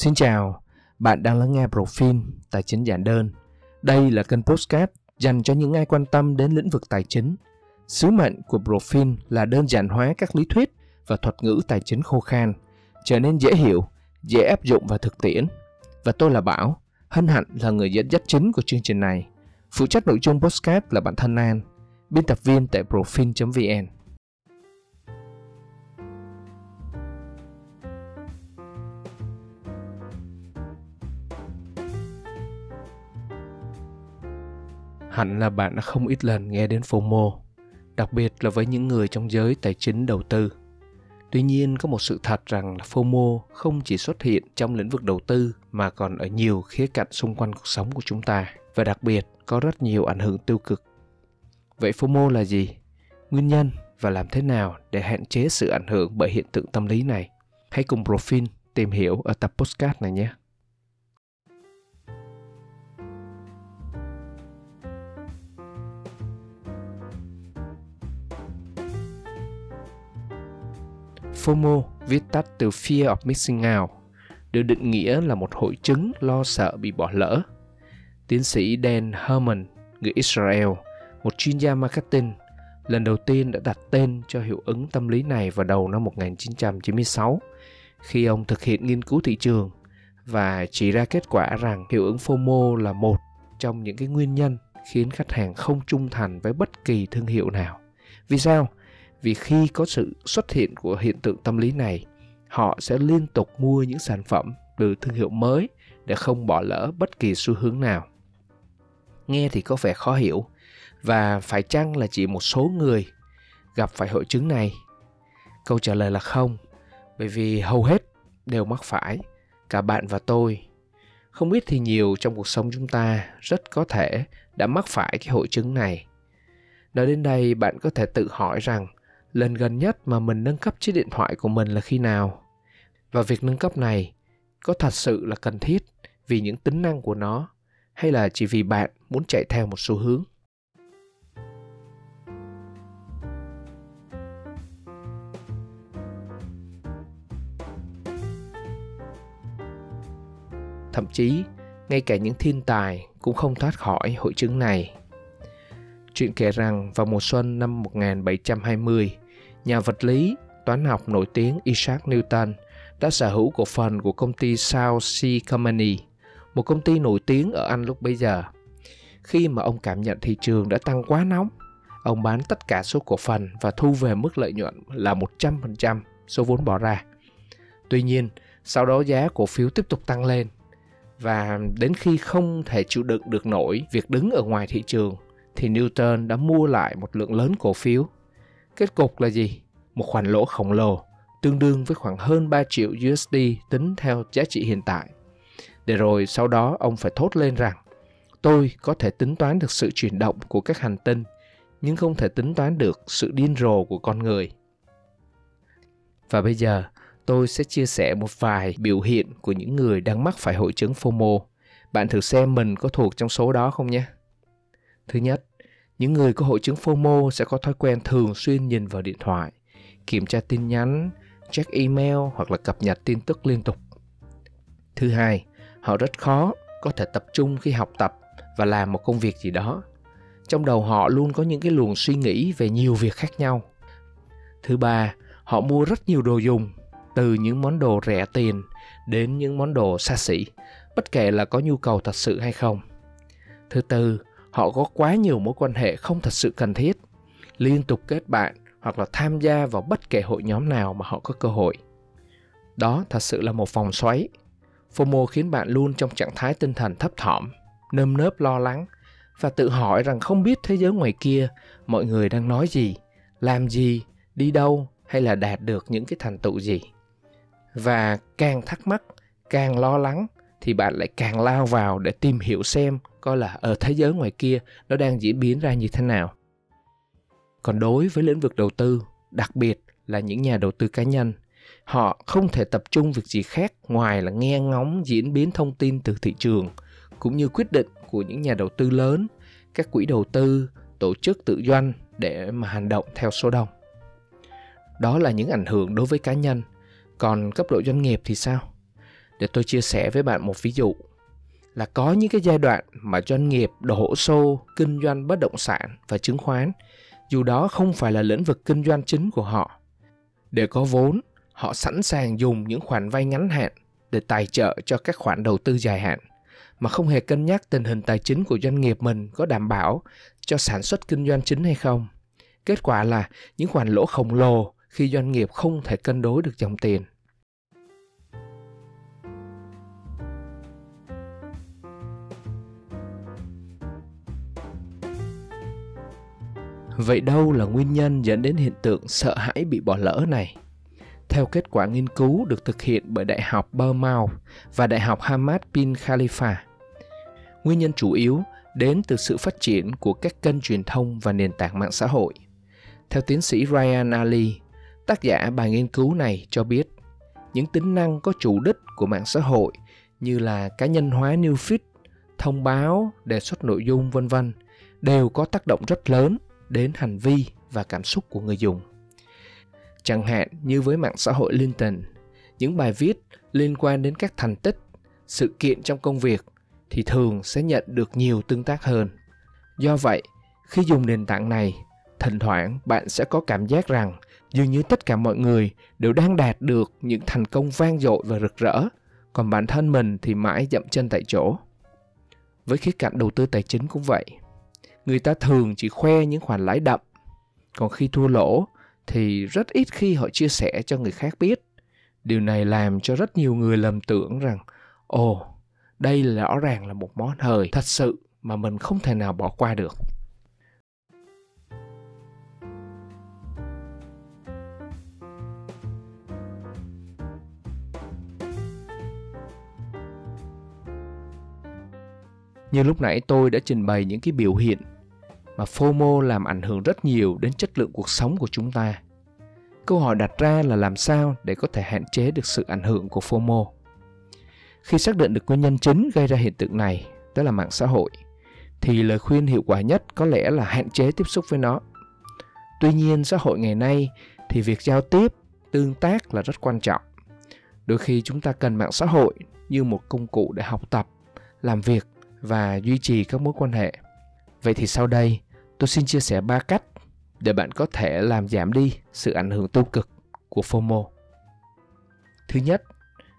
Xin chào, bạn đang lắng nghe Profin Tài chính giản đơn. Đây là kênh podcast dành cho những ai quan tâm đến lĩnh vực tài chính. Sứ mệnh của Profin là đơn giản hóa các lý thuyết và thuật ngữ tài chính khô khan, trở nên dễ hiểu, dễ áp dụng vào thực tiễn. Và tôi là Bảo, hân hạnh là người dẫn dắt chính của chương trình này. Phụ trách nội dung podcast là bạn thân An, biên tập viên tại profin.vn. Hẳn là bạn đã không ít lần nghe đến FOMO, đặc biệt là với những người trong giới tài chính đầu tư. Tuy nhiên có một sự thật rằng là FOMO không chỉ xuất hiện trong lĩnh vực đầu tư mà còn ở nhiều khía cạnh xung quanh cuộc sống của chúng ta và đặc biệt có rất nhiều ảnh hưởng tiêu cực. Vậy FOMO là gì? Nguyên nhân và làm thế nào để hạn chế sự ảnh hưởng bởi hiện tượng tâm lý này? Hãy cùng Profin tìm hiểu ở tập podcast này nhé. FOMO, viết tắt từ Fear of Missing Out, được định nghĩa là một hội chứng lo sợ bị bỏ lỡ. Tiến sĩ Dan Herman, người Israel, một chuyên gia marketing, lần đầu tiên đã đặt tên cho hiệu ứng tâm lý này vào đầu năm 1996 khi ông thực hiện nghiên cứu thị trường và chỉ ra kết quả rằng hiệu ứng FOMO là một trong những cái nguyên nhân khiến khách hàng không trung thành với bất kỳ thương hiệu nào. Vì sao? Vì khi có sự xuất hiện của hiện tượng tâm lý này, họ sẽ liên tục mua những sản phẩm từ thương hiệu mới để không bỏ lỡ bất kỳ xu hướng nào. Nghe thì có vẻ khó hiểu, và phải chăng là chỉ một số người gặp phải hội chứng này? Câu trả lời là không, bởi vì hầu hết đều mắc phải, cả bạn và tôi. Không biết thì nhiều trong cuộc sống chúng ta rất có thể đã mắc phải cái hội chứng này. Nói đến đây, bạn có thể tự hỏi rằng lần gần nhất mà mình nâng cấp chiếc điện thoại của mình là khi nào? Và việc nâng cấp này có thật sự là cần thiết vì những tính năng của nó, hay là chỉ vì bạn muốn chạy theo một xu hướng? Thậm chí, ngay cả những thiên tài cũng không thoát khỏi hội chứng này. Chuyện kể rằng vào mùa xuân năm 1720, nhà vật lý, toán học nổi tiếng Isaac Newton đã sở hữu cổ phần của công ty South Sea Company, một công ty nổi tiếng ở Anh lúc bấy giờ. Khi mà ông cảm nhận thị trường đã tăng quá nóng, ông bán tất cả số cổ phần và thu về mức lợi nhuận là 100% số vốn bỏ ra. Tuy nhiên, sau đó giá cổ phiếu tiếp tục tăng lên và đến khi không thể chịu đựng được nổi việc đứng ở ngoài thị trường thì Newton đã mua lại một lượng lớn cổ phiếu. Kết cục là gì? Một khoản lỗ khổng lồ, tương đương với khoảng hơn 3 triệu USD tính theo giá trị hiện tại. Để rồi sau đó ông phải thốt lên rằng tôi có thể tính toán được sự chuyển động của các hành tinh, nhưng không thể tính toán được sự điên rồ của con người. Và bây giờ, tôi sẽ chia sẻ một vài biểu hiện của những người đang mắc phải hội chứng FOMO. Bạn thử xem mình có thuộc trong số đó không nhé. Thứ nhất, những người có hội chứng FOMO sẽ có thói quen thường xuyên nhìn vào điện thoại, kiểm tra tin nhắn, check email hoặc là cập nhật tin tức liên tục. Thứ hai, họ rất khó có thể tập trung khi học tập và làm một công việc gì đó. Trong đầu họ luôn có những cái luồng suy nghĩ về nhiều việc khác nhau. Thứ ba, họ mua rất nhiều đồ dùng, từ những món đồ rẻ tiền đến những món đồ xa xỉ, bất kể là có nhu cầu thật sự hay không. Thứ tư, họ có quá nhiều mối quan hệ không thật sự cần thiết. Liên tục kết bạn hoặc là tham gia vào bất kể hội nhóm nào mà họ có cơ hội. Đó thật sự là một vòng xoáy. Fomo khiến bạn luôn trong trạng thái tinh thần thấp thỏm, nơm nớp lo lắng và tự hỏi rằng không biết thế giới ngoài kia mọi người đang nói gì, làm gì, đi đâu hay là đạt được những cái thành tựu gì. Và càng thắc mắc, càng lo lắng thì bạn lại càng lao vào để tìm hiểu xem coi là ở thế giới ngoài kia nó đang diễn biến ra như thế nào. Còn đối với lĩnh vực đầu tư, đặc biệt là những nhà đầu tư cá nhân, họ không thể tập trung việc gì khác ngoài là nghe ngóng diễn biến thông tin từ thị trường, cũng như quyết định của những nhà đầu tư lớn, các quỹ đầu tư, tổ chức tự doanh để mà hành động theo số đông. Đó là những ảnh hưởng đối với cá nhân. Còn cấp độ doanh nghiệp thì sao? Để tôi chia sẻ với bạn một ví dụ là có những cái giai đoạn mà doanh nghiệp đổ xô kinh doanh bất động sản và chứng khoán, dù đó không phải là lĩnh vực kinh doanh chính của họ để có vốn, họ sẵn sàng dùng những khoản vay ngắn hạn để tài trợ cho các khoản đầu tư dài hạn, mà không hề cân nhắc tình hình tài chính của doanh nghiệp mình có đảm bảo cho sản xuất kinh doanh chính hay không. Kết quả là những khoản lỗ khổng lồ khi doanh nghiệp không thể cân đối được dòng tiền. Vậy đâu là nguyên nhân dẫn đến hiện tượng sợ hãi bị bỏ lỡ này? Theo kết quả nghiên cứu được thực hiện bởi Đại học Bournemouth và Đại học Hamad bin Khalifa, nguyên nhân chủ yếu đến từ sự phát triển của các kênh truyền thông và nền tảng mạng xã hội. Theo tiến sĩ Ryan Ali, tác giả bài nghiên cứu này cho biết những tính năng có chủ đích của mạng xã hội như là cá nhân hóa new feed, thông báo, đề xuất nội dung vân vân đều có tác động rất lớn đến hành vi và cảm xúc của người dùng. Chẳng hạn như với mạng xã hội LinkedIn, những bài viết liên quan đến các thành tích, sự kiện trong công việc thì thường sẽ nhận được nhiều tương tác hơn. Do vậy, khi dùng nền tảng này, thỉnh thoảng bạn sẽ có cảm giác rằng dường như tất cả mọi người đều đang đạt được những thành công vang dội và rực rỡ, còn bản thân mình thì mãi dậm chân tại chỗ. Với khía cạnh đầu tư tài chính cũng vậy. Người ta thường chỉ khoe những khoản lãi đậm, còn khi thua lỗ thì rất ít khi họ chia sẻ cho người khác biết. Điều này làm cho rất nhiều người lầm tưởng rằng, ồ, đây rõ ràng là một món hời. Thật sự mà mình không thể nào bỏ qua được. Như lúc nãy tôi đã trình bày những cái biểu hiện mà FOMO làm ảnh hưởng rất nhiều đến chất lượng cuộc sống của chúng ta. Câu hỏi đặt ra là làm sao để có thể hạn chế được sự ảnh hưởng của FOMO? Khi xác định được nguyên nhân chính gây ra hiện tượng này, tức là mạng xã hội, thì lời khuyên hiệu quả nhất có lẽ là hạn chế tiếp xúc với nó. Tuy nhiên, xã hội ngày nay thì việc giao tiếp, tương tác là rất quan trọng. Đôi khi chúng ta cần mạng xã hội như một công cụ để học tập, làm việc và duy trì các mối quan hệ. Vậy thì sau đây, tôi xin chia sẻ ba cách để bạn có thể làm giảm đi sự ảnh hưởng tiêu cực của FOMO. Thứ nhất,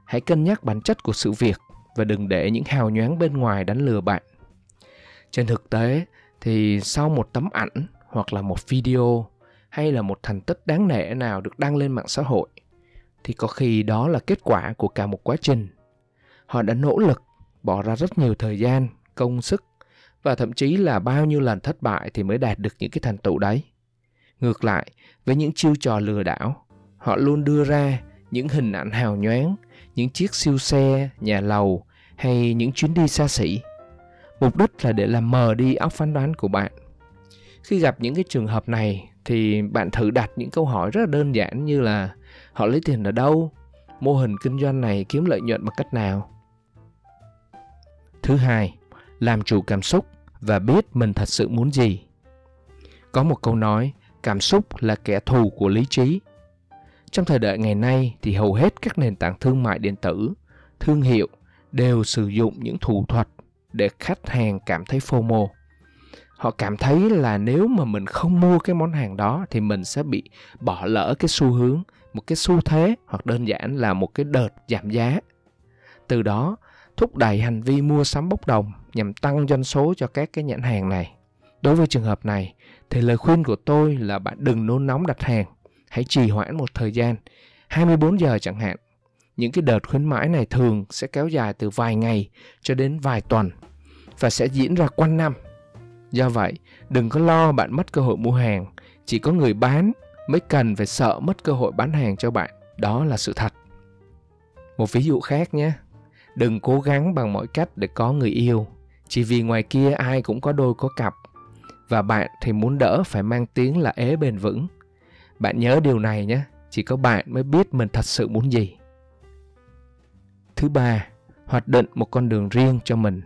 hãy cân nhắc bản chất của sự việc và đừng để những hào nhoáng bên ngoài đánh lừa bạn trên thực tế thì sau một tấm ảnh hoặc là một video hay là một thành tích đáng nể nào được đăng lên mạng xã hội thì có khi đó là kết quả của cả một quá trình họ đã nỗ lực bỏ ra rất nhiều thời gian công sức và thậm chí là bao nhiêu lần thất bại thì mới đạt được những cái thành tựu đấy ngược lại với những chiêu trò lừa đảo họ luôn đưa ra những hình ảnh hào nhoáng những chiếc siêu xe, nhà lầu hay những chuyến đi xa xỉ. Mục đích là để làm mờ đi óc phán đoán của bạn. Khi gặp những cái trường hợp này thì bạn thử đặt những câu hỏi rất là đơn giản như là họ lấy tiền ở đâu, mô hình kinh doanh này kiếm lợi nhuận bằng cách nào. Thứ hai, làm chủ cảm xúc và biết mình thật sự muốn gì. Có một câu nói, cảm xúc là kẻ thù của lý trí trong thời đại ngày nay thì hầu hết các nền tảng thương mại điện tử, thương hiệu đều sử dụng những thủ thuật để khách hàng cảm thấy FOMO. Họ cảm thấy là nếu mà mình không mua cái món hàng đó thì mình sẽ bị bỏ lỡ cái xu hướng, một cái xu thế hoặc đơn giản là một cái đợt giảm giá. Từ đó thúc đẩy hành vi mua sắm bốc đồng nhằm tăng doanh số cho các cái nhãn hàng này. Đối với trường hợp này thì lời khuyên của tôi là bạn đừng nôn nóng đặt hàng hãy trì hoãn một thời gian 24 giờ chẳng hạn. Những cái đợt khuyến mãi này thường sẽ kéo dài từ vài ngày cho đến vài tuần và sẽ diễn ra quanh năm. Do vậy, đừng có lo bạn mất cơ hội mua hàng, chỉ có người bán mới cần phải sợ mất cơ hội bán hàng cho bạn. Đó là sự thật. Một ví dụ khác nhé. Đừng cố gắng bằng mọi cách để có người yêu, chỉ vì ngoài kia ai cũng có đôi có cặp và bạn thì muốn đỡ phải mang tiếng là ế bền vững bạn nhớ điều này nhé, chỉ có bạn mới biết mình thật sự muốn gì. Thứ ba, hoạch định một con đường riêng cho mình.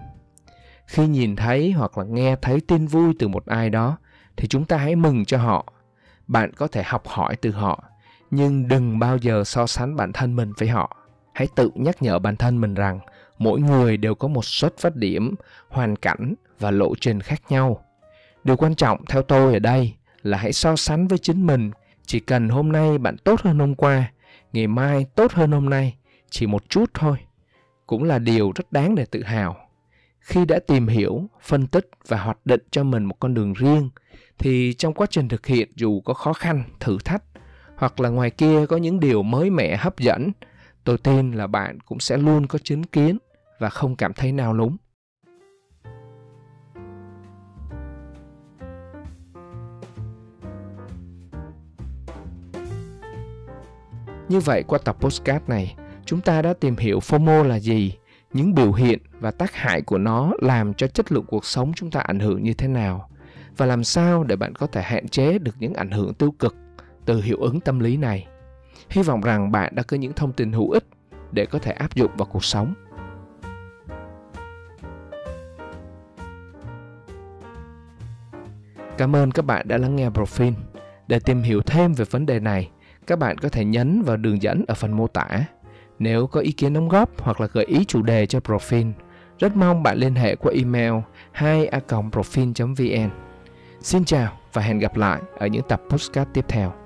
Khi nhìn thấy hoặc là nghe thấy tin vui từ một ai đó thì chúng ta hãy mừng cho họ. Bạn có thể học hỏi từ họ, nhưng đừng bao giờ so sánh bản thân mình với họ hãy tự nhắc nhở bản thân mình rằng mỗi người đều có một xuất phát điểm, hoàn cảnh và lộ trình khác nhau. Điều quan trọng theo tôi ở đây là hãy so sánh với chính mình. Chỉ cần hôm nay bạn tốt hơn hôm qua, ngày mai tốt hơn hôm nay, chỉ một chút thôi. Cũng là điều rất đáng để tự hào. Khi đã tìm hiểu, phân tích và hoạch định cho mình một con đường riêng, thì trong quá trình thực hiện dù có khó khăn, thử thách, hoặc là ngoài kia có những điều mới mẻ hấp dẫn, tôi tin là bạn cũng sẽ luôn có chứng kiến và không cảm thấy nào lúng. Như vậy qua tập postcard này, chúng ta đã tìm hiểu FOMO là gì, những biểu hiện và tác hại của nó làm cho chất lượng cuộc sống chúng ta ảnh hưởng như thế nào và làm sao để bạn có thể hạn chế được những ảnh hưởng tiêu cực từ hiệu ứng tâm lý này. Hy vọng rằng bạn đã có những thông tin hữu ích để có thể áp dụng vào cuộc sống. Cảm ơn các bạn đã lắng nghe Profin. Để tìm hiểu thêm về vấn đề này, các bạn có thể nhấn vào đường dẫn ở phần mô tả. Nếu có ý kiến đóng góp hoặc là gợi ý chủ đề cho Profin, rất mong bạn liên hệ qua email 2a.profin.vn. Xin chào và hẹn gặp lại ở những tập podcast tiếp theo.